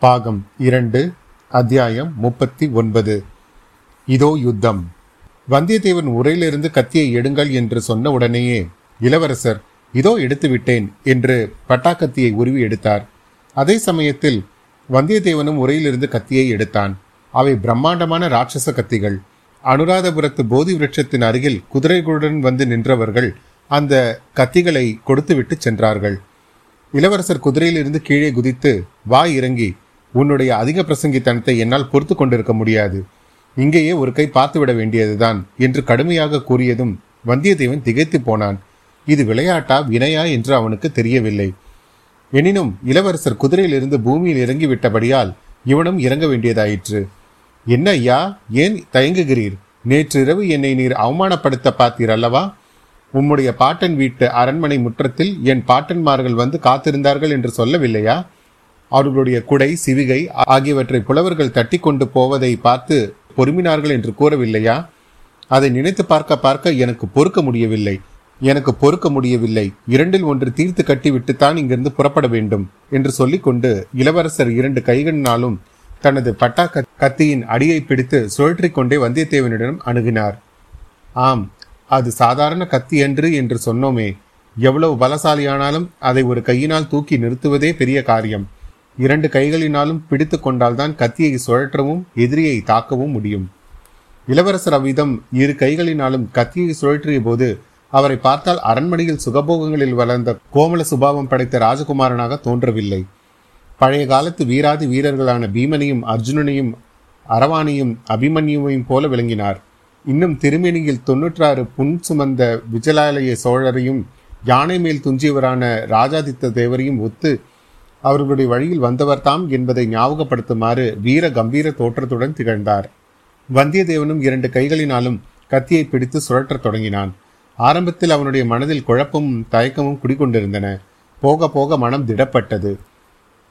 பாகம் இரண்டு அத்தியாயம் முப்பத்தி ஒன்பது. இதோ யுத்தம். வந்தியத்தேவன் உரையிலிருந்து கத்தியை எடுங்கள் என்று சொன்ன உடனேயே இளவரசர் இதோ எடுத்து விட்டேன் என்று பட்டாக்கத்தியை உருவி எடுத்தார். அதே சமயத்தில் வந்தியத்தேவனும் உரையிலிருந்து கத்தியை எடுத்தான். அவை பிரம்மாண்டமான ராட்சச கத்திகள். அனுராதபுரத்து போதி விருட்சத்தின் அருகில் குதிரைகளுடன் வந்து நின்றவர்கள் அந்த கத்திகளை கொடுத்துவிட்டு சென்றார்கள். இளவரசர் குதிரையிலிருந்து கீழே குதித்து வாய் இறங்கி உன்னுடைய அதிக பிரசங்கித்தனத்தை என்னால் பொறுத்து கொண்டிருக்க முடியாது. இங்கேயே ஒரு கை பார்த்துவிட வேண்டியதுதான் என்று கடுமையாக கூறியதும் வந்தியத்தேவன் திகைத்து போனான். இது விளையாட்டா வினையா என்று அவனுக்கு தெரியவில்லை. எனினும் இளவரசர் குதிரையிலிருந்து பூமியில் இறங்கிவிட்டபடியால் இவனும் இறங்க வேண்டியதாயிற்று. என்ன ஐயா ஏன் தயங்குகிறீர்? நேற்றிரவு என்னை நீர் அவமானப்படுத்த பார்த்தீர் அல்லவா? உம்முடைய பாட்டன் வீட்டு அரண்மனை முற்றத்தில் என் பாட்டன்மார்கள் வந்து காத்திருந்தார்கள் என்று சொல்லவில்லையா? அவர்களுடைய குடை சிவிகை ஆகியவற்றை புலவர்கள் தட்டி கொண்டு போவதை பார்த்து பொறுமினார்கள் என்று கூறவில்லையா? அதை நினைத்து பார்க்க பார்க்க எனக்கு பொறுக்க முடியவில்லை. எனக்கு பொறுக்க முடியவில்லை. இரண்டில் ஒன்று தீர்த்து கட்டிவிட்டுத்தான் இங்கிருந்து புறப்பட வேண்டும் என்று சொல்லிக்கொண்டு இளவரசர் இரண்டு கைகளினாலும் தனது பட்டா கத்தியின் அடியை பிடித்து சுழற்றிக் கொண்டே வந்தியத்தேவனிடம் அணுகினார். ஆம் அது சாதாரண கத்தி என்று என்று சொன்னோமே. எவ்வளவு பலசாலியானாலும் அதை ஒரு கையினால் தூக்கி நிறுத்துவதே பெரிய காரியம். இரண்டு கைகளினாலும் பிடித்து கொண்டால்தான் கத்தியை சுழற்றவும் எதிரியை தாக்கவும் முடியும். இளவரசர் அவ்விதம் இரு கைகளினாலும் கத்தியை சுழற்றிய போது அவரை பார்த்தால் அரண்மனையில் சுகபோகங்களில் வளர்ந்த கோமல சுபாவம் படைத்த ராஜகுமாரனாக தோன்றவில்லை. பழைய காலத்து வீராதி வீரர்களான பீமனையும் அர்ஜுனனையும் அரவானையும் அபிமன்யுவையும் போல விளங்கினார். இன்னும் திருமேனியில் தொன்னூற்றாறு புன் சுமந்த விஜயாலய சோழரையும் யானை மேல் துஞ்சியவரான ராஜாதித்த தேவரையும் ஒத்து அவர்களுடைய வழியில் வந்தவர்தாம் என்பதை ஞாபகப்படுத்துமாறு வீர கம்பீர தோற்றத்துடன் திகழ்ந்தார். வந்தியத்தேவனும் இரண்டு கைகளினாலும் கத்தியை பிடித்து சுழற்றத் தொடங்கினான். ஆரம்பத்தில் அவனுடைய மனதில் குழப்பமும் தயக்கமும் குடிக்கொண்டிருந்தன போக போக மனம் திடப்பட்டது.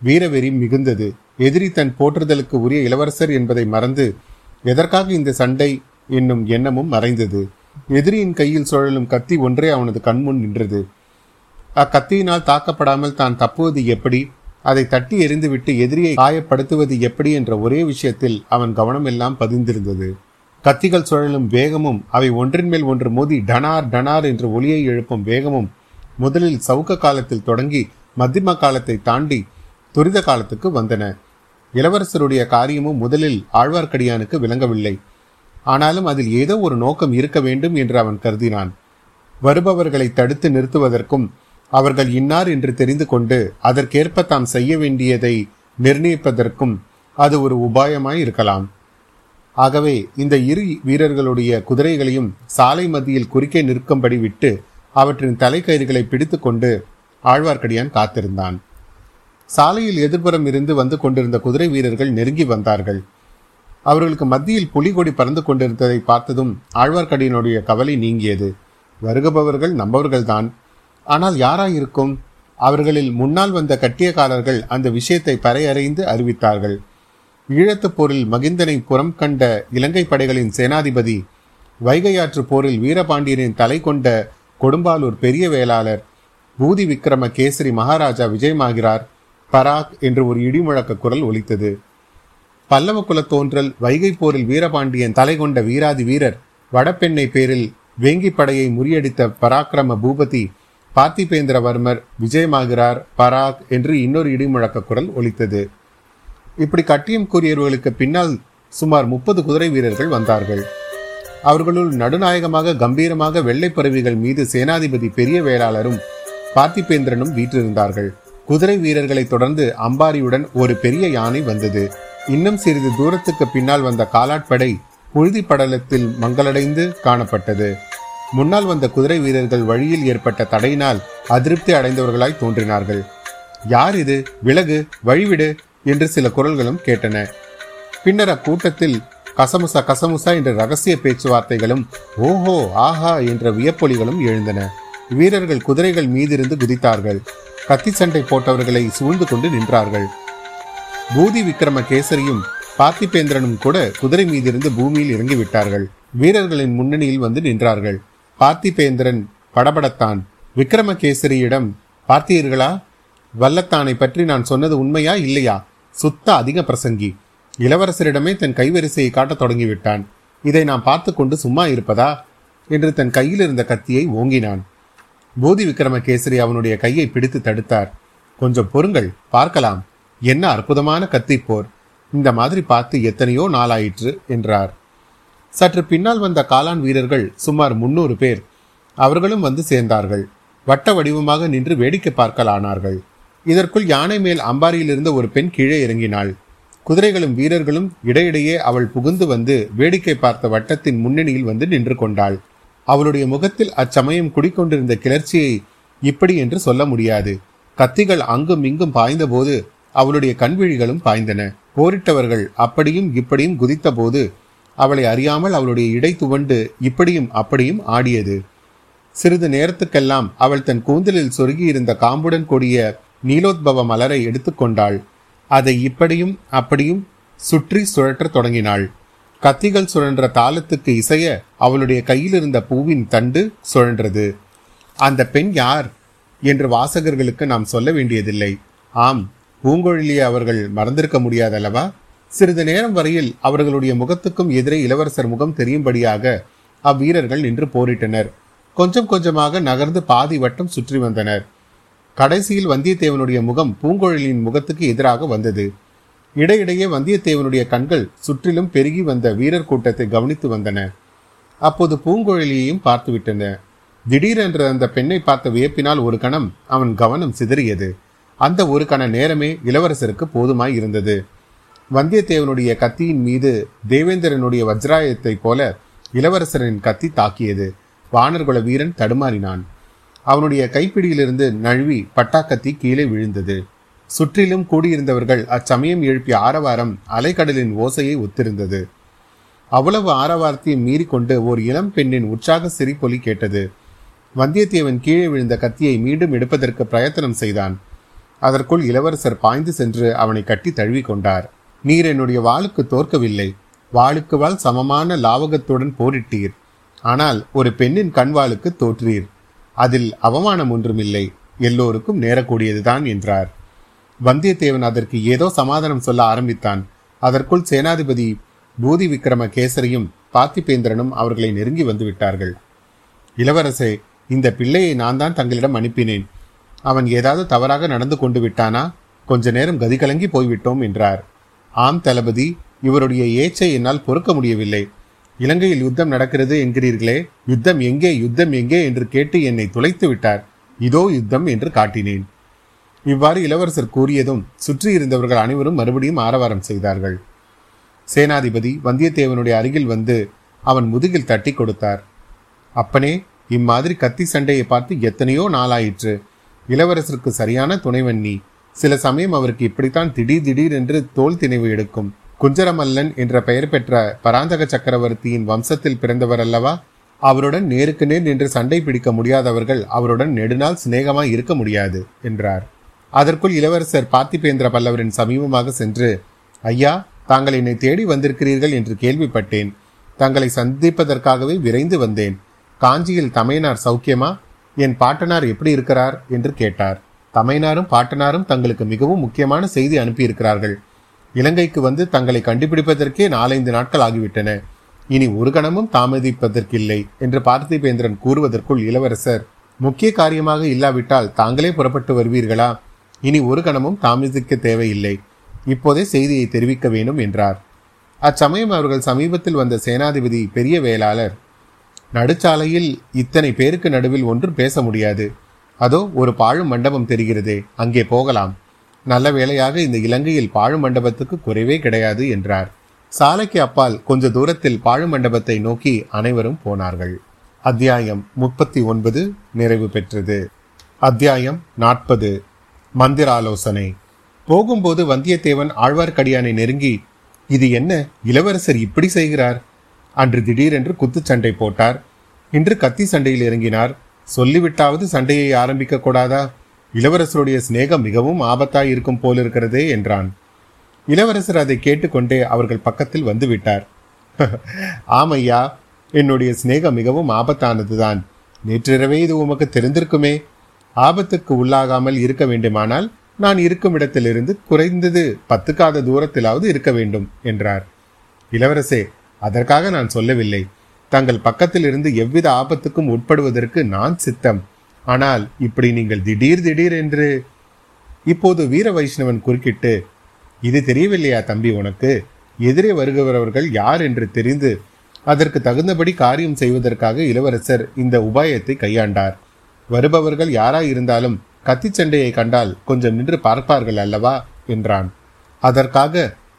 வீரவெறி மிகுந்தது. எதிரி தன் போற்றுதலுக்கு உரிய இளவரசர் என்பதை மறந்து எதற்காக இந்த சண்டை என்னும் எண்ணமும் மறைந்தது. எதிரியின் கையில் சுழலும் கத்தி ஒன்றே அவனது கண்முன் நின்றது. அக்கத்தியினால் தாக்கப்படாமல் தான் தப்புவது எப்படி? அதை தட்டி எறிந்துவிட்டு எதிரியை காயப்படுத்துவது எப்படி என்ற ஒரே விஷயத்தில் அவன் கவனம் எல்லாம் பதிந்திருந்தது. கத்திகள் சுழலும் வேகமும் அவை ஒன்றின் மேல் ஒன்று மோதி டனார் டனார் என்று ஒளியை எழுப்பும் வேகமும் முதலில் சவுக்க காலத்தில் தொடங்கி மத்தியம காலத்தை தாண்டி துரித காலத்துக்கு வந்தன. இளவரசருடைய காரியமும் முதலில் ஆழ்வார்க்கடியானுக்கு விளங்கவில்லை. ஆனாலும் அதில் ஏதோ ஒரு நோக்கம் இருக்க வேண்டும் என்று அவன் கருதினான். வருபவர்களை தடுத்து நிறுத்துவதற்கும் அவர்கள் இன்னார் என்று தெரிந்து கொண்டு அதற்கேற்ப தாம் செய்ய வேண்டியதை நிர்ணயிப்பதற்கும் அது ஒரு உபாயமாய் இருக்கலாம். ஆகவே இந்த இரு வீரர்களுடைய குதிரைகளையும் சாலை மத்தியில் குறுக்கே நிற்கும்படி விட்டு அவற்றின் தலைக்கயிறுகளை பிடித்துக்கொண்டு ஆழ்வார்க்கடியான் காத்திருந்தான். சாலையில் எதிர்புறம் இருந்து வந்து கொண்டிருந்த குதிரை வீரர்கள் நெருங்கி வந்தார்கள். அவர்களுக்கு மத்தியில் புலிகொடி பறந்து கொண்டிருந்ததை பார்த்ததும் ஆழ்வார்க்கடியினுடைய கவலை நீங்கியது. வருகுபவர்கள் நம்பவர்கள்தான். ஆனால் யாராயிருக்கும்? அவர்களில் முன்னால் வந்த கட்டியக்காரர்கள் அந்த விஷயத்தை பறையறைந்து அறிவித்தார்கள். ஈழத்து போரில் மகிந்தனை புறம் கண்ட இலங்கை படைகளின் சேனாதிபதி வைகையாற்று போரில் வீரபாண்டியனின் தலை கொண்ட கொடும்பாலூர் பெரிய வேளாளர் பூதி விக்ரம கேசரி மகாராஜா விஜயமாகிறார் பராக் என்று ஒரு இடிமுழக்க குரல் ஒலித்தது. பல்லவ குலத்தோன்றல் வைகை போரில் வீரபாண்டியன் தலை கொண்ட வீராதி வீரர் வடபெண்ணை பேரில் வேங்கிப் படையை முறியடித்த பராக்கிரம பூபதி பார்த்திபேந்திரவர்மர் விஜயமாகிறார் பராக் என்று இன்னொரு இடிமுழக்க குரல் ஒலித்தது. இப்படி கட்டியம் கூறியவர்களுக்கு பின்னால் சுமார் முப்பது குதிரை வீரர்கள் வந்தார்கள். அவர்களுள் நடுநாயகமாக கம்பீரமாக வெள்ளை பறவைகள் மீது சேனாதிபதி பெரிய வேளாளரும் பார்த்திபேந்திரனும் வீற்றிருந்தார்கள். குதிரை வீரர்களை தொடர்ந்து அம்பாரியுடன் ஒரு பெரிய யானை வந்தது. இன்னும் சிறிது தூரத்துக்கு பின்னால் வந்த காலாட்படை புழுதி படலத்தில் மங்களடைந்து காணப்பட்டது. முன்னால் வந்த குதிரை வீரர்கள் வழியில் ஏற்பட்ட தடையினால் அதிருப்தி அடைந்தவர்களாய் தோன்றினார்கள். யார் இது? விலகு வழிவிடு என்று சில குரல்களும் கேட்டன. பின்னர் அக்கூட்டத்தில் கசமுசா கசமுசா என்ற ரகசிய பேச்சுவார்த்தைகளும் ஓஹோ ஆஹா என்ற வியப்பொலிகளும் எழுந்தன. வீரர்கள் குதிரைகள் மீதிருந்து குதித்தார்கள். கத்தி சண்டை போட்டவர்களை சூழ்ந்து கொண்டு நின்றார்கள். பூதி விக்ரம கேசரியும் பார்த்திபேந்திரனும் கூட குதிரை மீதிருந்து பூமியில் இறங்கிவிட்டார்கள். வீரர்களின் முன்னணியில் வந்து நின்றார்கள். பார்த்திபேந்திரன் படபடத்தான். விக்ரமகேசரியிடம் பார்த்தீர்களா வல்லத்தானை பற்றி நான் சொன்னது உண்மையா இல்லையா? சுத்த அதிக பிரசங்கி. இளவரசரிடமே தன் கைவரிசையை காட்டத் தொடங்கிவிட்டான். இதை நான் பார்த்து கொண்டு சும்மா இருப்பதா? என்று தன் கையில் இருந்த கத்தியை ஓங்கினான். போதி விக்ரமகேசரி அவனுடைய கையை பிடித்து தடுத்தார். கொஞ்சம் பொறுங்கள் பார்க்கலாம். என்ன அற்புதமான கத்தி போர். இந்த மாதிரி பார்த்து எத்தனையோ நாளாயிற்று என்றார். சற்று பின்னால் வந்த காலான் வீரர்கள் சுமார் முன்னூறு பேர் அவர்களும் வந்து சேர்ந்தார்கள். வட்ட வடிவமாக நின்று வேடிக்கை பார்க்கலானார்கள் இதற்குள் யானை மேல் அம்பாரியிலிருந்து ஒரு பெண் கீழே இறங்கினாள். குதிரைகளும் வீரர்களும் இடையிடையே அவள் புகுந்து வந்து வேடிக்கை பார்த்த வட்டத்தின் முன்னணியில் வந்து நின்று கொண்டாள். அவளுடைய முகத்தில் அச்சமயம் குடிக்கொண்டிருந்த கிளர்ச்சியை இப்படி என்று சொல்ல முடியாது. கத்திகள் அங்கும் இங்கும் பாய்ந்தபோது அவளுடைய கண்விழிகளும் பாய்ந்தன. போரிட்டவர்கள் அப்படியும் இப்படியும் குதித்தபோது அவளை அறியாமல் அவளுடைய இடை துவண்டு இப்படியும் அப்படியும் ஆடியது. சிறிது நேரத்துக்கெல்லாம் அவள் தன் கூந்தலில் சொருகியிருந்த காம்புடன் கூடிய நீலோத்பவ மலரை எடுத்துக்கொண்டாள். அதை இப்படியும் அப்படியும் சுற்றி சுழற்றத் தொடங்கினாள். கத்திகள் சுழன்ற தாளத்துக்கு இசைய அவளுடைய கையில் இருந்த பூவின் தண்டு சுழன்றது. அந்த பெண் யார் என்று வாசகர்களுக்கு நாம் சொல்ல வேண்டியதில்லை. ஆம் பூங்கொழிலியை அவர்கள் மறந்திருக்க முடியாதல்லவா? சிறிது நேரம் வரையில் அவர்களுடைய முகத்துக்கும் எதிரே இளவரசர் முகம் தெரியும்படியாக அவ்வீரர்கள் நின்று போரிட்டனர். கொஞ்சம் கொஞ்சமாக நகர்ந்து பாதி வட்டம் சுற்றி வந்தனர். கடைசியில் வந்தியத்தேவனுடைய முகம் பூங்கொழிலின் முகத்துக்கு எதிராக வந்தது. இடையிடையே வந்தியத்தேவனுடைய கண்கள் சுற்றிலும் பெருகி வந்த வீரர் கூட்டத்தை கவனித்து வந்தன. அப்போது பூங்கொழிலியையும் பார்த்துவிட்டன திடீரென்று அந்த பெண்ணை பார்த்த வியப்பினால் ஒரு கணம் அவன் கவனம் சிதறியது. அந்த ஒரு கண நேரமே இளவரசருக்கு போதுமாய் இருந்தது. வந்தியத்தேவனுடைய கத்தியின் மீது தேவேந்திரனுடைய வஜ்ராயத்தைப் போல இளவரசரின் கத்தி தாக்கியது. வானர்குல வீரன் தடுமாறினான். அவனுடைய கைப்பிடியிலிருந்து நழுவி பட்டாக்கத்தி கீழே விழுந்தது. சுற்றிலும் கூடியிருந்தவர்கள் அச்சமயம் எழுப்பிய ஆரவாரம் அலைக்கடலின் ஓசையை ஒத்திருந்தது. அவ்வளவு ஆரவாரத்தையும் மீறிக்கொண்டு ஒரு இளம் பெண்ணின் உற்சாக சிரிப்பொலி கேட்டது. வந்தியத்தேவன் கீழே விழுந்த கத்தியை மீண்டும் எடுப்பதற்கு பிரயத்தனம் செய்தான். அதற்குள் இளவரசர் பாய்ந்து சென்று அவனை கட்டி தழுவி கொண்டார் நீர் என்னுடைய வாளுக்கு தோற்கவில்லை. வாளுக்கு வாள் சமமான லாவகத்துடன் போரிட்டீர். ஆனால் ஒரு பெண்ணின் கண்வாளுக்கு தோற்றீர். அதில் அவமானம் ஒன்றுமில்லை. எல்லோருக்கும் நேரக்கூடியதுதான் என்றார். வந்தியத்தேவன் அதற்கு ஏதோ சமாதானம் சொல்ல ஆரம்பித்தான். அதற்குள் சேனாதிபதி பூதி விக்ரம கேசரியும் பார்த்திபேந்திரனும் அவர்களை நெருங்கி வந்து விட்டார்கள் இளவரசே இந்த பிள்ளையை நான் தான் தங்களிடம் அனுப்பினேன். அவன் ஏதாவது தவறாக நடந்து கொண்டு விட்டானா? கொஞ்ச நேரம் கதிகலங்கி போய்விட்டோம் என்றார். ஆம் தளபதி இவருடைய ஏச்சை என்னால் பொறுக்க முடியவில்லை. இலங்கையில் யுத்தம் நடக்கிறது என்கிறீர்களே யுத்தம் எங்கே யுத்தம் எங்கே என்று கேட்டு என்னை துளைத்து விட்டார். இதோ யுத்தம் என்று காட்டினேன். இவ்வாறு இளவரசர் கூறியதும் சுற்றி இருந்தவர்கள் அனைவரும் மறுபடியும் ஆரவாரம் செய்தார்கள். சேனாதிபதி வந்தியத்தேவனுடைய அருகில் வந்து அவன் முதுகில் தட்டி கொடுத்தார். அப்பனே இம்மாதிரி கத்தி சண்டையை பார்த்து எத்தனையோ நாளாயிற்று. இளவரசருக்கு சரியான துணைவன் நீ. சில சமயம் அவருக்கு இப்படித்தான் திடீர் திடீர் என்று தோல் திணைவு எடுக்கும். குஞ்சரமல்லன் என்ற பெயர் பெற்ற பராந்தக சக்கரவர்த்தியின் வம்சத்தில் பிறந்தவர் அல்லவா? அவருடன் நேருக்கு நேர் நின்று சண்டை பிடிக்க முடியாதவர்கள் அவருடன் நெடுநாள் சிநேகமாய் இருக்க முடியாது என்றார். அதற்குள் இளவரசர் பார்த்திபேந்திர பல்லவரின் சமீபமாக சென்று ஐயா தாங்கள் என்னை தேடி வந்திருக்கிறீர்கள் என்று கேள்விப்பட்டேன். தங்களை சந்திப்பதற்காகவே விரைந்து வந்தேன். காஞ்சியில் தமையனார் சௌக்கியமா? என் பாட்டனார் எப்படி இருக்கிறார்? என்று கேட்டார். தமையனாரும் பாட்டனாரும் தங்களுக்கு மிகவும் முக்கியமான செய்தி அனுப்பியிருக்கிறார்கள். இலங்கைக்கு வந்து தங்களை கண்டுபிடிப்பதற்கே நாலைந்து நாட்கள் ஆகிவிட்டன. இனி ஒரு கணமும் தாமதிப்பதற்கில்லை என்று பார்த்திபேந்திரன் கூறுவதற்குள் இளவரசர் முக்கிய காரியமாக இல்லாவிட்டால் தாங்களே புறப்பட்டு வருவீர்களா? இனி ஒரு கணமும் தாமதிக்க தேவையில்லை. இப்போதே செய்தியை தெரிவிக்க வேண்டும் என்றார். அச்சமயம் அவர்கள் சமீபத்தில் வந்த சேனாதிபதி பெரிய வேளாளர் நடுச்சாலையில் இத்தனை பேருக்கு நடுவில் ஒன்றும் பேச முடியாது. அதோ ஒரு பாழும் மண்டபம் தெரிகிறதே அங்கே போகலாம். நல்ல வேளையாக இந்த இலங்கையில் பாழும் மண்டபத்துக்கு குறைவே கிடையாது என்றார். சாலைக்கு அப்பால் கொஞ்ச தூரத்தில் பாழும் மண்டபத்தை நோக்கி அனைவரும் போனார்கள். அத்தியாயம் முப்பத்தி ஒன்பது நிறைவு பெற்றது. அத்தியாயம் நாற்பது மந்திராலோசனை. போகும்போது வந்தியத்தேவன் ஆழ்வார்க்கடியானை நெருங்கி இது என்ன இளவரசர் இப்படி செய்கிறார்? அன்று திடீரென்று குத்துச்சண்டை போட்டார். இன்று கத்தி சண்டையில் இறங்கினார். சொல்லிவிட்டாவது சண்டையை ஆரம்பிக்க கூடாதா இளவரசருடைய சிநேகம் மிகவும் ஆபத்தாய் இருக்கும் போலிருக்கிறதே என்றான். இளவரசர் அதை கேட்டுக்கொண்டே அவர்கள் பக்கத்தில் வந்துவிட்டார். ஆமையா என்னுடைய சிநேகம் மிகவும் ஆபத்தானதுதான். நேற்றிரவே இது உமக்கு தெரிந்திருக்குமே. ஆபத்துக்கு உள்ளாகாமல் இருக்க வேண்டுமானால் நான் இருக்கும் இடத்திலிருந்து குறைந்தது பத்துக்காத தூரத்திலாவது இருக்க வேண்டும் என்றார். இளவரசே அதற்காக நான் சொல்லவில்லை. தங்கள் பக்கத்தில் இருந்து எவ்வித ஆபத்துக்கும் உட்படுவதற்கு நான் சித்தம். ஆனால் இப்படி நீங்கள் திடீர் திடீர் என்று இப்போது வீர வைஷ்ணவன் குறுக்கிட்டு இது தெரியவில்லையா தம்பி உனக்கு? எதிரே வருகிறவர்கள் யார் என்று தெரிந்து அதற்கு தகுந்தபடி காரியம் செய்வதற்காக இளவரசர் இந்த உபாயத்தை கையாண்டார். வருபவர்கள் யாராயிருந்தாலும் கத்தி சண்டையை கண்டால் கொஞ்சம் நின்று பார்ப்பார்கள் அல்லவா? என்றான். அதற்காக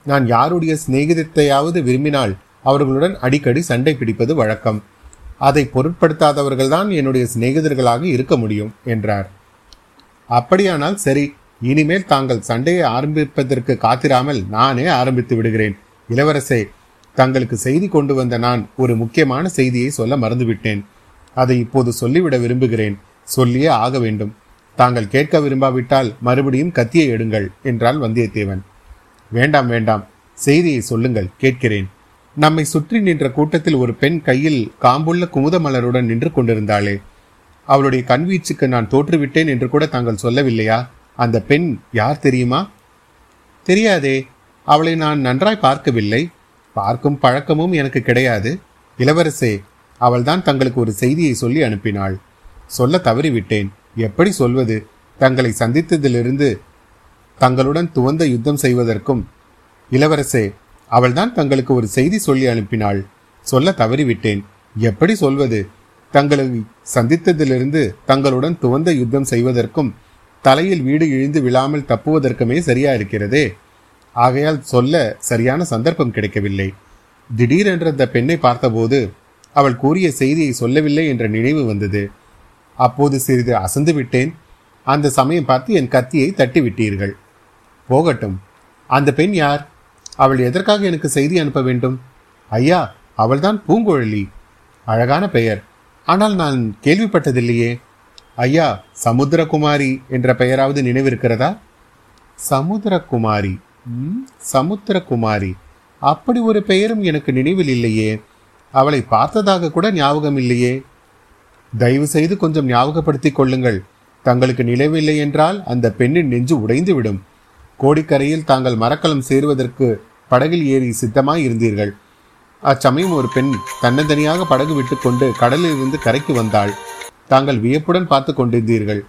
நான் யாருடைய சிநேகிதத்தையாவது விரும்பினால் அவர்களுடன் அடிக்கடி சண்டை பிடிப்பது வழக்கம். அதை பொருட்படுத்தாதவர்கள்தான் என்னுடைய சிநேகிதர்களாக இருக்க முடியும் என்றார். அப்படியானால் சரி இனிமேல் தாங்கள் சண்டையை ஆரம்பிப்பதற்கு காத்திராமல் நானே ஆரம்பித்து விடுகிறேன். இளவரசே தங்களுக்கு செய்தி கொண்டு வந்த நான் ஒரு முக்கியமான செய்தியை சொல்ல மறந்துவிட்டேன். அதை இப்போது சொல்லிவிட விரும்புகிறேன். சொல்லியே ஆக வேண்டும். தாங்கள் கேட்க விரும்பாவிட்டால் மறுபடியும் கத்தியை எடுங்கள் என்றாள் வந்தியத்தேவன். வேண்டாம் வேண்டாம். செய்தியை சொல்லுங்கள் கேட்கிறேன். நம்மை சுற்றி நின்ற கூட்டத்தில் ஒரு பெண் கையில் காம்புள்ள குமுத மலருடன் நின்று கொண்டிருந்தாளே. அவளுடைய கண்வீச்சுக்கு நான் தோற்றுவிட்டேன் என்று கூட தாங்கள் சொல்லவில்லையா? அந்த பெண் யார் தெரியுமா? தெரியாதே. அவளை நான் நன்றாய் பார்க்கவில்லை. பார்க்கும் பழக்கமும் எனக்கு கிடையாது. இளவரசே அவள்தான் தங்களுக்கு ஒரு செய்தியை சொல்லி அனுப்பினாள். சொல்ல தவறிவிட்டேன். எப்படி சொல்வது? தங்களை சந்தித்ததிலிருந்து தங்களுடன் துவந்த யுத்தம் செய்வதற்கும். இளவரசே அவள்தான் தங்களுக்கு ஒரு செய்தி சொல்லி அனுப்பினாள். சொல்ல தவறிவிட்டேன். எப்படி சொல்வது? தங்களை சந்தித்ததிலிருந்து தங்களுடன் துவந்த யுத்தம் செய்வதற்கும் தலையில் வீடு இழிந்து விழாமல் தப்புவதற்குமே சரியா இருக்கிறதே. ஆகையால் சொல்ல சரியான சந்தர்ப்பம் கிடைக்கவில்லை. திடீரென்ற அந்த பெண்ணை பார்த்தபோது அவள் கூறிய செய்தியை சொல்லவில்லை என்ற நினைவு வந்தது. அப்போது சிறிது அசந்து விட்டேன். அந்த சமயம் பார்த்து என் கத்தியை தட்டி விட்டீர்கள் போகட்டும். அந்த பெண் யார்? அவள் எதற்காக எனக்கு செய்தி அனுப்ப வேண்டும்? ஐயா அவள்தான் பூங்குழலி. அழகான பெயர். ஆனால் நான் கேள்விப்பட்டதில்லையே. ஐயா சமுத்திரகுமாரி என்ற பெயராவது நினைவிருக்கிறதா? சமுத்திரகுமாரி. சமுத்திரகுமாரி. அப்படி ஒரு பெயரும் எனக்கு நினைவில் இல்லையே. அவளை பார்த்ததாக கூட ஞாபகம் இல்லையே. தயவு செய்து கொஞ்சம் ஞாபகப்படுத்திக் கொள்ளுங்கள். தங்களுக்கு நினைவில்லை என்றால் அந்த பெண்ணின் நெஞ்சு உடைந்து விடும் கோடிக்கரையில் தாங்கள் மரக்கலம் சேருவதற்கு படகில் ஏறி சித்தமாய் இருந்தீர்கள் அச்சமயம் ஒரு பெண் தன்னந்தனியாக படகு விட்டுக்கொண்டு கடலில் இருந்து கரைக்கு வந்தாள். தாங்கள் வியப்புடன் பார்த்து கொண்டிருந்தீர்கள்.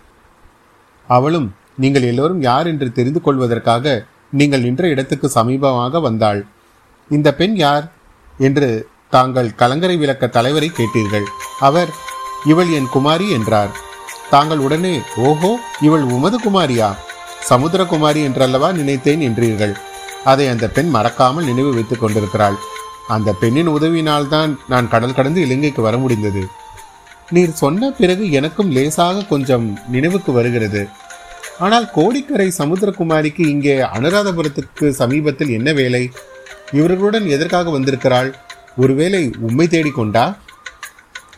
அவளும் நீங்கள் எல்லோரும் யார் என்று தெரிந்து கொள்வதற்காக நீங்கள் நின்ற இடத்துக்கு சமீபமாக வந்தாள். இந்த பெண் யார்? என்று தாங்கள் கலங்கரை விளக்க தலைவரை கேட்டீர்கள். அவர் இவள் என் குமாரி என்றார். தாங்கள் உடனே ஓஹோ இவள் உமது குமாரியா? சமுத்திரகுமாரி என்றல்லவா நினைத்தேன் என்றீர்கள். அதை அந்த பெண் மறக்காமல் நினைவு வைத்துக் கொண்டிருக்கிறாள். அந்த பெண்ணின் உதவியினால்தான் நான் கடல் கடந்து இலங்கைக்கு வர முடிந்தது. நீர் சொன்ன பிறகு எனக்கும் லேசாக கொஞ்சம் நினைவுக்கு வருகிறது. ஆனால் கோடிக்கரை சமுத்திரகுமாரிக்கு இங்கே அனுராதபுரத்துக்கு சமீபத்தில் என்ன வேலை? இவர்களுடன் எதற்காக வந்திருக்கிறாள்? ஒருவேளை உண்மை தேடிக்கொண்டா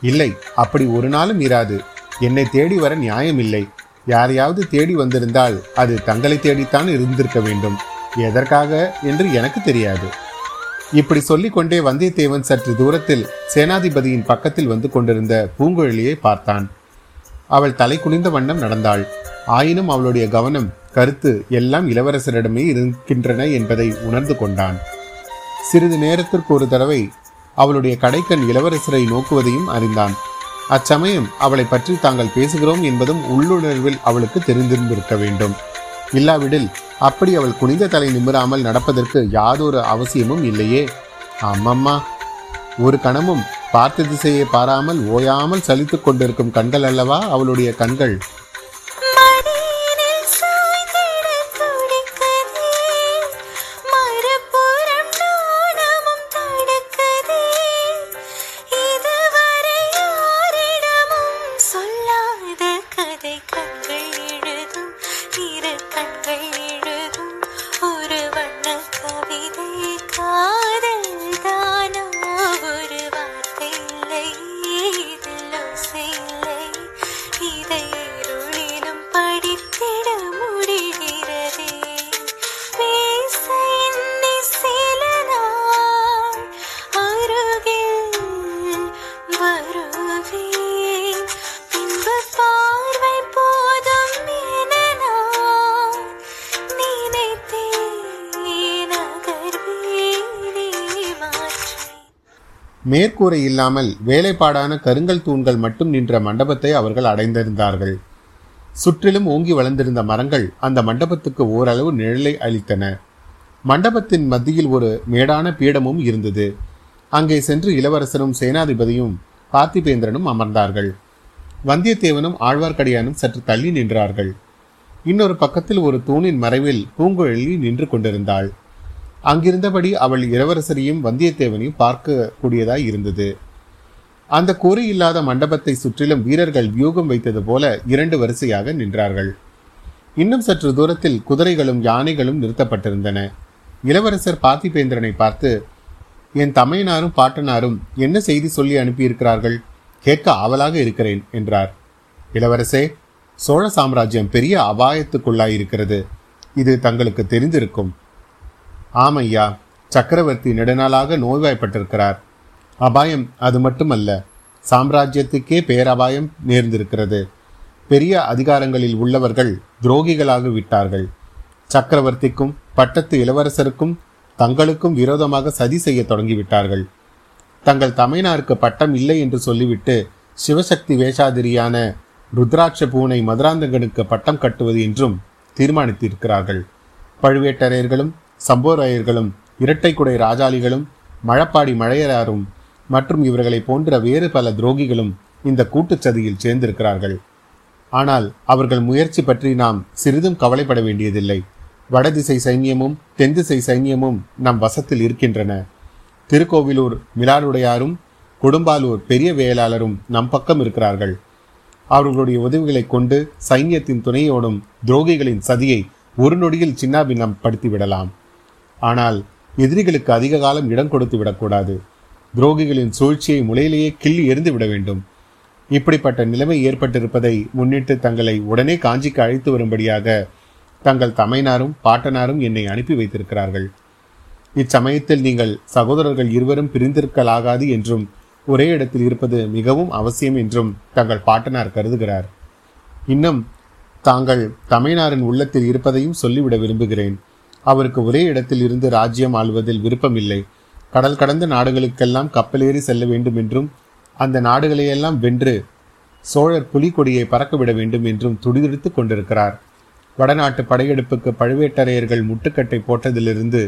இல்லை அப்படி ஒரு நாளும் இராது. என்னை தேடி வர நியாயம் இல்லை யாரையாவது தேடி வந்திருந்தால் அது தங்களை தேடித்தான் இருந்திருக்க வேண்டும். எதற்காக என்று எனக்கு தெரியாது. இப்படி சொல்லிக்கொண்டே வந்தியத்தேவன் சற்று தூரத்தில் சேனாதிபதியின் பக்கத்தில் வந்து கொண்டிருந்த பூங்குழலியை பார்த்தான். அவள் தலை குனிந்த வண்ணம் நடந்தாள். ஆயினும் அவளுடைய கவனம் கருத்து எல்லாம் இளவரசரிடமே இருக்கின்றன என்பதை உணர்ந்து கொண்டான். சிறிது நேரத்திற்கு ஒரு தடவை அவளுடைய கடைக்கண் இளவரசரை நோக்குவதையும் அறிந்தான். அச்சமயம் அவளை பற்றி தாங்கள் பேசுகிறோம் என்பதும் உள்ளுணர்வில் அவளுக்கு தெரிந்திருந்திருக்க வேண்டும். இல்லாவிடில் அப்படி அவள் குனிந்த தலை நிமிராமல் நடப்பதற்கு யாதொரு அவசியமும் இல்லையே. ஆமாம்மா. ஒரு கணமும் பார்த்த திசையை பாராமல் ஓயாமல் சலித்து கொண்டிருக்கும் கண்கள் அல்லவா அவளுடைய கண்கள்? மேற்கூரை இல்லாமல் வேலைப்பாடான கருங்கல் தூண்கள் மட்டும் நின்ற மண்டபத்தை அவர்கள் அடைந்திருந்தார்கள். சுற்றிலும் ஓங்கி வளர்ந்திருந்த மரங்கள் அந்த மண்டபத்துக்கு ஓரளவு நிழலை அளித்தன. மண்டபத்தின் மத்தியில் ஒரு மேடான பீடமும் இருந்தது. அங்கே சென்று இளவரசரும் சேனாதிபதியும் பார்த்திபேந்திரனும் அமர்ந்தார்கள். வந்தியத்தேவனும் ஆழ்வார்க்கடியானும் சற்று தள்ளி நின்றார்கள். இன்னொரு பக்கத்தில் ஒரு தூணின் மறைவில் பூங்குழலி நின்று கொண்டிருந்தாள். அங்கிருந்தபடி அவள் இளவரசரையும் வந்தியத்தேவனையும் பார்க்க கூடியதாய் இருந்தது. அந்த கூரை இல்லாத மண்டபத்தை சுற்றிலும் வீரர்கள் வியூகம் வைத்தது போல இரண்டு வரிசையாக நின்றார்கள். இன்னும் சற்று தூரத்தில் குதிரைகளும் யானைகளும் நிறுத்தப்பட்டிருந்தன. இளவரசர் பார்த்திபேந்திரனை பார்த்து என் தமையனாரும் பாட்டனாரும் என்ன செய்தி சொல்லி அனுப்பியிருக்கிறார்கள்? கேட்க ஆவலாக இருக்கிறேன் என்றார். இளவரசே சோழ சாம்ராஜ்யம் பெரிய அபாயத்துக்குள்ளாயிருக்கிறது. இது தங்களுக்கு தெரிந்திருக்கும். ஆமையா சக்கரவர்த்தி நெடுநாளாக நோய்வாய்ப்பட்டிருக்கிறார். அபாயம் அது மட்டுமல்ல சாம்ராஜ்யத்துக்கே பேரபாயம் நேர்ந்திருக்கிறது. பெரிய அதிகாரங்களில் உள்ளவர்கள் துரோகிகளாக விட்டார்கள். சக்கரவர்த்திக்கும் பட்டத்து இளவரசருக்கும் தங்களுக்கும் விரோதமாக சதி செய்ய தொடங்கிவிட்டார்கள். தங்கள் தமையனாருக்கு பட்டம் இல்லை என்று சொல்லிவிட்டு சிவசக்தி வேஷாதிரியான ருத்ராட்ச பூனை மதுராந்தகனுக்கு பட்டம் கட்டுவது என்றும் தீர்மானித்திருக்கிறார்கள். பழுவேட்டரையர்களும் சம்போராயர்களும் இரட்டைக்குடை ராஜாளிகளும் மழப்பாடி மழையராரும் மற்றும் இவர்களை போன்ற வேறு பல துரோகிகளும் இந்த கூட்டுச்சதியில் சேர்ந்திருக்கிறார்கள். ஆனால் அவர்கள் முயற்சி பற்றி நாம் சிறிதும் கவலைப்பட வேண்டியதில்லை. வடதிசை சைன்யமும் தென்திசை சைன்யமும் நம் வசத்தில் இருக்கின்றன. திருக்கோவிலூர் மிலாருடையாரும் கொடும்பாலூர் பெரிய வேளாளரும் நம் பக்கம் இருக்கிறார்கள். அவர்களுடைய உதவிகளை கொண்டு சைன்யத்தின் துணையோடும் துரோகிகளின் சதியை ஒரு நொடியில் சின்னாபின்னம் படுத்திவிடலாம். ஆனால் எதிரிகளுக்கு அதிக காலம் இடம் கொடுத்து விடக்கூடாது. துரோகிகளின் சூழ்ச்சியை முளையிலேயே கிள்ளி எறிந்து விட வேண்டும். இப்படிப்பட்ட நிலைமை ஏற்பட்டிருப்பதை முன்னிட்டு தங்களை உடனே காஞ்சிக்கு அழைத்து வரும்படியாக தங்கள் தமையனாரும் பாட்டனாரும் என்னை அனுப்பி வைத்திருக்கிறார்கள். இச்சமயத்தில் நீங்கள் சகோதரர்கள் இருவரும் பிரிந்திருக்கலாகாது என்றும் ஒரே இடத்தில் இருப்பது மிகவும் அவசியம் என்றும் தங்கள் பாட்டனார் கருதுகிறார். இன்னும் தாங்கள் தமையனாரின் உள்ளத்தில் இருப்பதையும் சொல்லிவிட விரும்புகிறேன். அவருக்கு ஒரே இடத்தில் இருந்து ராஜ்யம் ஆள்வதில் விருப்பமில்லை. கடல் கடந்த நாடுகளுக்கெல்லாம் கப்பலேறி செல்ல வேண்டும் என்றும் அந்த நாடுகளையெல்லாம் வென்று சோழர் புலிகொடியை பறக்கவிட வேண்டும் என்றும் துடிதுடித்து கொண்டிருக்கிறார். வடநாட்டு படையெடுப்புக்கு பழுவேட்டரையர்கள் முட்டுக்கட்டை போட்டதிலிருந்து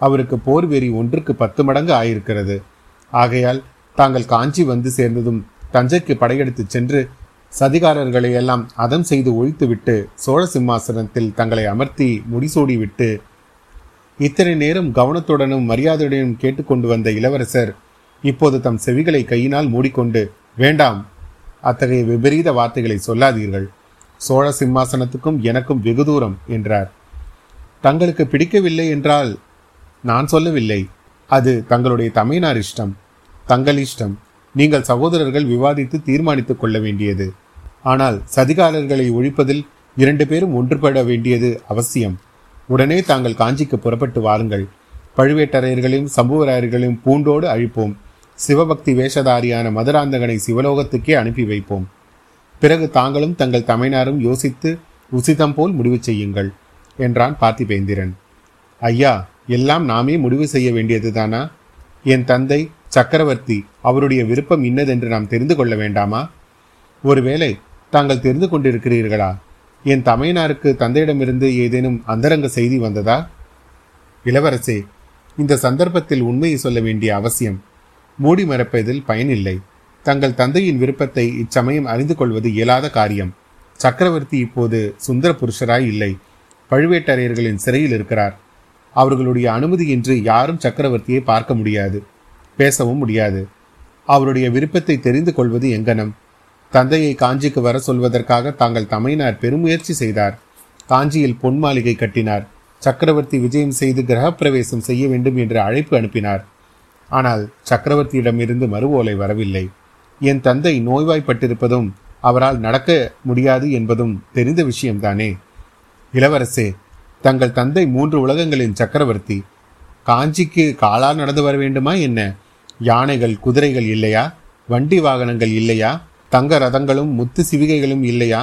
அவருக்கு போர் வெறி ஒன்றுக்கு பத்து மடங்கு ஆயிருக்கிறது. ஆகையால் தாங்கள் காஞ்சி வந்து சேர்ந்ததும் தஞ்சைக்கு படையெடுத்து சென்று சதிகாரர்களை எல்லாம் அதம் செய்து ஒழித்துவிட்டு சோழ சிம்மாசனத்தில் தங்களை அமர்த்தி முடிசூடிவிட்டு இத்தனை நேரம் கவனத்துடனும் மரியாதையுடனும் கேட்டுக்கொண்டு வந்த இளவரசர் இப்போது தம் செவிகளை கையினால் மூடிக்கொண்டு வேண்டாம் அத்தகைய விபரீத வார்த்தைகளை சொல்லாதீர்கள். சோழ சிம்மாசனத்துக்கும் எனக்கும் வெகு தூரம் என்றார். தங்களுக்கு பிடிக்கவில்லை என்றால் நான் சொல்லவில்லை. அது தங்களுடைய தமையனார் இஷ்டம் தங்கள் இஷ்டம். நீங்கள் சகோதரர்கள் விவாதித்து தீர்மானித்துக் கொள்ள வேண்டியது. ஆனால் சதிகாரர்களை ஒழிப்பதில் இரண்டு பேரும் ஒன்றுபட வேண்டியது அவசியம். உடனே தாங்கள் காஞ்சிக்கு புறப்பட்டு வாருங்கள். பழுவேட்டரையர்களையும் சம்புவராயர்களையும் பூண்டோடு அழிப்போம். சிவபக்தி வேஷதாரியான மதுராந்தகனை சிவலோகத்துக்கே அனுப்பி வைப்போம். பிறகு தாங்களும் தங்கள் தமையனாரும் யோசித்து உசிதம் போல் முடிவு செய்யுங்கள் என்றான் பார்த்திபேந்திரன். ஐயா எல்லாம் நாமே முடிவு செய்ய வேண்டியதுதானா என் தந்தை சக்கரவர்த்தி அவருடைய விருப்பம் இன்னதென்று நாம் தெரிந்து கொள்ள வேண்டாமா? ஒருவேளை தாங்கள் தெரிந்து கொண்டிருக்கிறீர்களா? என் தமையனாருக்கு தந்தையிடமிருந்து ஏதேனும் அந்தரங்க செய்தி வந்ததா? இளவரசே இந்த சந்தர்ப்பத்தில் உண்மையை சொல்ல வேண்டிய அவசியம். மூடி மறைப்பதில் பயனில்லை. தங்கள் தந்தையின் விருப்பத்தை இச்சமயம் அறிந்து கொள்வது இயலாத காரியம். சக்கரவர்த்தி இப்போது சுந்தர புருஷராய் இல்லை. பழுவேட்டரையர்களின் சிறையில் இருக்கிறார். அவர்களுடைய அனுமதியின்றி யாரும் சக்கரவர்த்தியை பார்க்க முடியாது. பேசவும் முடியாது. அவருடைய விருப்பத்தை தெரிந்து கொள்வது எங்கனம் தந்தையை காஞ்சிக்கு வர சொல்வதற்காக தாங்கள் தமையினார் பெருமுயற்சி செய்தார். காஞ்சியில் பொன் மாளிகை கட்டினார். சக்கரவர்த்தி விஜயம் செய்து கிரகப்பிரவேசம் செய்ய வேண்டும் என்று அழைப்பு அனுப்பினார். ஆனால் சக்கரவர்த்தியிடமிருந்து மறு ஓலை வரவில்லை. என் தந்தை நோய்வாய்ப்பட்டிருப்பதும் அவரால் நடக்க முடியாது என்பதும் தெரிந்த விஷயம்தானே. இளவரசே தங்கள் தந்தை மூன்று உலகங்களின் சக்கரவர்த்தி. காஞ்சிக்கு காலால் நடந்து வர வேண்டுமா என்ன? யானைகள் குதிரைகள் இல்லையா? வண்டி வாகனங்கள் இல்லையா? தங்க ரதங்களும் முத்து சிவிகைகளும் இல்லையா?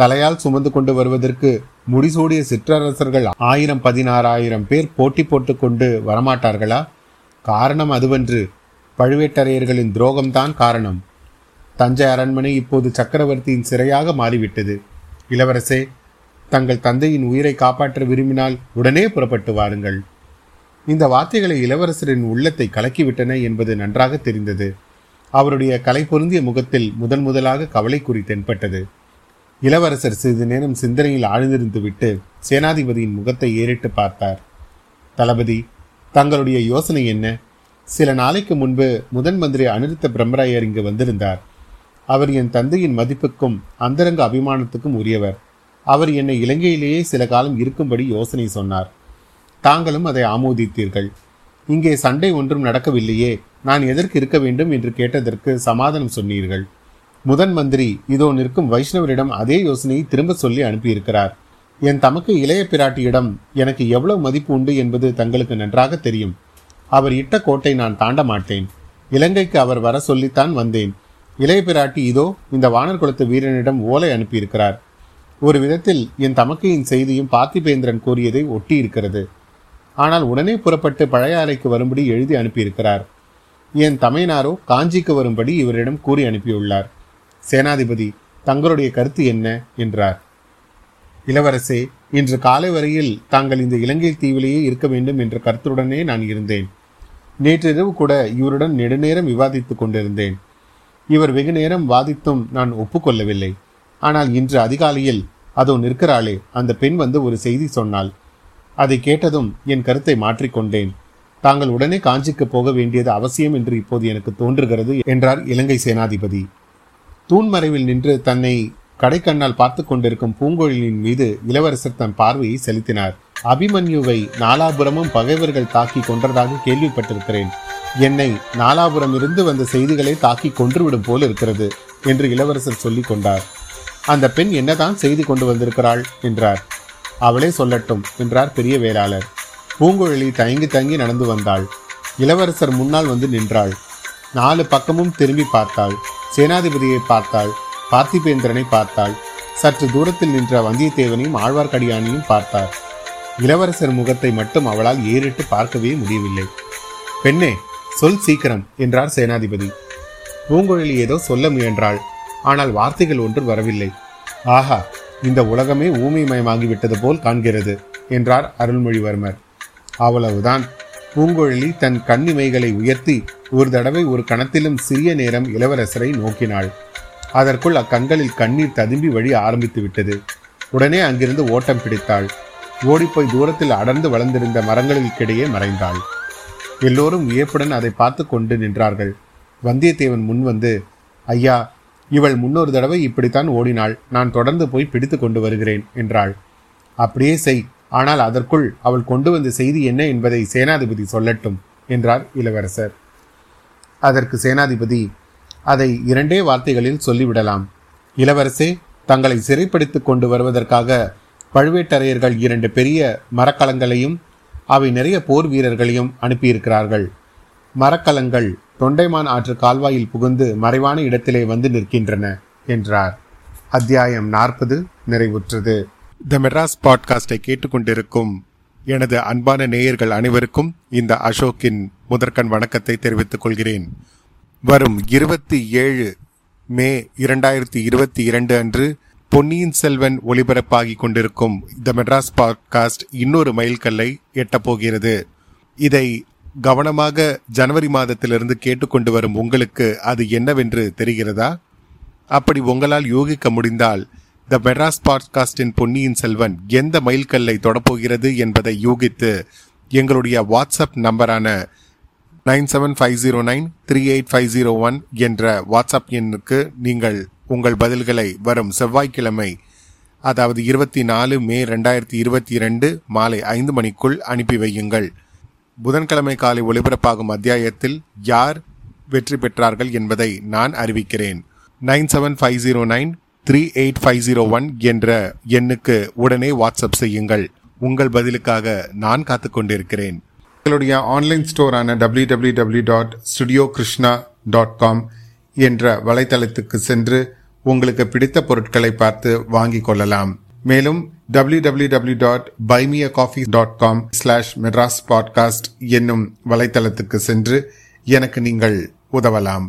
தலையால் சுமந்து கொண்டு வருவதற்கு முடிசூடிய சிற்றரசர்கள் ஆயிரம் பதினாறாயிரம் பேர் போட்டி போட்டுக்கொண்டு வரமாட்டார்களா? காரணம் அதுவன்று பழுவேட்டரையர்களின் துரோகம்தான் காரணம். தஞ்சை அரண்மனை இப்போது சக்கரவர்த்தியின் சிறையாக மாறிவிட்டது. இளவரசே தங்கள் தந்தையின் உயிரை காப்பாற்ற விரும்பினால் உடனே புறப்பட்டு வாருங்கள். இந்த வார்த்தைகளை இளவரசரின் உள்ளத்தை கலக்கிவிட்டன என்பது நன்றாக தெரிந்தது. அவருடைய கலை பொருந்திய முகத்தில் முதன் முதலாக கவலைக்குறி தென்பட்டது. இளவரசர் சிறிது நேரம் சிந்தனையில் ஆழ்ந்திருந்து விட்டு சேனாதிபதியின் முகத்தை ஏறிட்டு பார்த்தார். தளபதி தங்களுடைய யோசனை என்ன? சில நாளைக்கு முன்பு முதன் மந்திரி அனிருத்த பிரம்மராயர் இங்கு வந்திருந்தார். அவர் என் தந்தையின் மதிப்புக்கும் அந்தரங்க அபிமானத்துக்கும் உரியவர். அவர் என்னை இலங்கையிலேயே சில காலம் இருக்கும்படி யோசனை சொன்னார். தாங்களும் அதை ஆமோதித்தீர்கள். இங்கே சண்டை ஒன்றும் நடக்கவில்லையே. நான் எதற்கு இருக்க வேண்டும் என்று கேட்டதற்கு சமாதானம் சொன்னீர்கள். முதன் மந்திரி இதோ நிற்கும் வைஷ்ணவரிடம் அதே யோசனையை திரும்ப சொல்லி அனுப்பியிருக்கிறார். என் தமக்கு இளைய பிராட்டியிடம் எனக்கு எவ்வளவு மதிப்பு உண்டு என்பது தங்களுக்கு நன்றாக தெரியும். அவர் இட்ட கோட்டை நான் தாண்ட மாட்டேன். இலங்கைக்கு அவர் வர சொல்லித்தான் வந்தேன். இளைய பிராட்டி இதோ இந்த வானர் குலத்து வீரனிடம் ஓலை அனுப்பியிருக்கிறார். ஒரு விதத்தில் என் தமக்கையின் செய்தியும் பார்த்திபேந்திரன் கூறியதை ஒட்டி இருக்கிறது ஆனால் உடனே புறப்பட்டு பழைய அறைக்கு வரும்படி எழுதி அனுப்பியிருக்கிறார். என் தமையனாரோ காஞ்சிக்கு வரும்படி இவரிடம் கூறி அனுப்பியுள்ளார். சேனாதிபதி தங்களுடைய கருத்து என்ன? என்றார். இளவரசே இன்று காலை வரையில் தாங்கள் இந்த இலங்கை தீவிலேயே இருக்க வேண்டும் என்ற கருத்துடனே நான் இருந்தேன். நேற்றிரவு கூட இவருடன் நெடுநேரம் விவாதித்துக் கொண்டிருந்தேன். இவர் வெகு நேரம் வாதித்தும் நான் ஒப்புக்கொள்ளவில்லை. ஆனால் இன்று அதிகாலையில் அதோ நிற்கிறாளே அந்த பெண் வந்து ஒரு செய்தி சொன்னாள். அதை கேட்டதும் என் கருத்தை மாற்றிக்கொண்டேன். தாங்கள் உடனே காஞ்சிக்கு போக வேண்டியது அவசியம் என்று இப்போது எனக்கு தோன்றுகிறது என்றார் இலங்கை சேனாதிபதி. தூண்மறைவில் நின்று தன்னை கடைக்கண்ணால் பார்த்து கொண்டிருக்கும் பூங்கொழிலின் மீது இளவரசர் தன் பார்வையை செலுத்தினார். அபிமன்யுவை நாலாபுரமும் பகைவர்கள் தாக்கி கொன்றதாக கேள்விப்பட்டிருக்கிறேன். என்னை நாலாபுரம் இருந்து வந்த செய்திகளை தாக்கி கொன்றுவிடும் போல் இருக்கிறது என்று இளவரசர் சொல்லிக் கொண்டார். அந்த பெண் என்னதான் செய்தி கொண்டு வந்திருக்கிறாள் என்றார். அவளே சொல்லட்டும் என்றார் பெரிய வேளாளர். பூங்குழலி தயங்கி தயங்கி நடந்து வந்தாள். இளவரசர் முன்னால் வந்து நின்றாள். நாலு பக்கமும் திரும்பி பார்த்தாள். சேனாதிபதியை பார்த்தாள். பார்த்திபேந்திரனை பார்த்தாள். சற்று தூரத்தில் நின்ற வந்தியத்தேவனையும் ஆழ்வார்க்கடியானையும் பார்த்தார் இளவரசர் முகத்தை மட்டும் அவளால் ஏறிட்டு பார்க்கவே முடியவில்லை. பெண்ணே சொல் சீக்கிரம் என்றார் சேனாதிபதி. பூங்குழலி ஏதோ சொல்ல முயன்றாள். ஆனால் வார்த்தைகள் ஒன்று வரவில்லை. ஆஹா இந்த உலகமே ஊமைமயமாகிவிட்டது போல் காண்கிறது என்றார் அருள்மொழிவர்மர். அவ்வளவுதான். பூங்குழலி தன் கண்ணிமைகளை உயர்த்தி ஒரு தடவை ஒரு கணத்திலும் சிறிய நேரம் இளவரசரை நோக்கினாள். அதற்குள் அக்கண்களில் கண்ணீர் ததும்பி வழி ஆரம்பித்து விட்டது. உடனே அங்கிருந்து ஓட்டம் பிடித்தாள். ஓடிப்போய் தூரத்தில் அடர்ந்து வளர்ந்திருந்த மரங்களுக்கிடையே மறைந்தாள். எல்லோரும் வியப்புடன் அதை பார்த்து கொண்டு நின்றார்கள். வந்தியத்தேவன் முன் வந்து ஐயா இவள் முன்னொரு தடவை இப்படித்தான் ஓடினாள். நான் தொடர்ந்து போய் பிடித்து கொண்டு வருகிறேன் என்றாள். அப்படியே செய். ஆனால் அதற்குள் அவள் கொண்டு வந்த செய்தி என்ன என்பதை சேனாதிபதி சொல்லட்டும் என்றார் இளவரசர். அதற்கு சேனாதிபதி அதை இரண்டே வார்த்தைகளில் சொல்லிவிடலாம். இளவரசே தங்களை சிறைப்படுத்திக் கொண்டு வருவதற்காக பழுவேட்டரையர்கள் இரண்டு பெரிய மரக்கலங்களையும் அவை நிறைய போர் வீரர்களையும் அனுப்பியிருக்கிறார்கள். மரக்கலங்கள் தொண்டைமான் ஆற்று கால்வாயில் புகுந்து மறைவான இடத்திலே வந்து நிற்கின்றன என்றார். அத்தியாயம் நாற்பது நிறைவுற்றது. த மெட்ராஸ் பாட்காஸ்டை கேட்டுக்கொண்டிருக்கும் எனது அன்பான நேயர்கள் அனைவருக்கும் இந்த அசோக்கின் முதற்கண் வணக்கத்தை தெரிவித்துக் கொள்கிறேன். வரும் இருபத்தி ஏழு மே இரண்டாயிரத்தி இருபத்தி இரண்டு அன்று பொன்னியின் செல்வன் ஒளிபரப்பாகி கொண்டிருக்கும் த மெட்ராஸ் பாட்காஸ்ட் இன்னொரு மைல்கல்லை எட்டப்போகிறது. இதை கவனமாக ஜனவரி மாதத்திலிருந்து கேட்டுக்கொண்டு வரும் உங்களுக்கு அது என்னவென்று தெரிகிறதா? அப்படி உங்களால் யோகிக்க முடிந்தால் த மெட்ராஸ் பாட்காஸ்டின் பொன்னியின் செல்வன் எந்த மைல்கல்லை தொடப்போகிறது என்பதை யூகித்து எங்களுடைய WhatsApp நம்பரான nine seven five zero nine three eight five zero one என்ற வாட்ஸ்அப் எண்ணுக்கு நீங்கள் உங்கள் பதில்களை வரும் செவ்வாய்க்கிழமை அதாவது இருபத்தி நாலு மே ரெண்டாயிரத்தி இருபத்தி இரண்டு மாலை ஐந்து மணிக்குள் அனுப்பி வையுங்கள். புதன்கிழமை காலை ஒளிபரப்பாகும் அத்தியாயத்தில் யார் வெற்றி பெற்றார்கள் என்பதை நான் அறிவிக்கிறேன். Nine seven five zero nine three eight five zero one என்ற எண்ணுக்கு உடனே வாட்ஸ்அப் செய்யுங்கள். உங்கள் பதிலுக்காக நான் காத்து கொண்டிருக்கிறேன். எங்களுடைய online ஸ்டோரான W W W dot studio Krishna dot com என்ற வலைத்தளத்துக்கு சென்று உங்களுக்கு பிடித்த பொருட்களை பார்த்து வாங்கிக் கொள்ளலாம். மேலும் W W W dot buy me a coffee dot com slash Madras podcast என்னும் வலைத்தளத்துக்கு சென்று எனக்கு நீங்கள் உதவலாம்.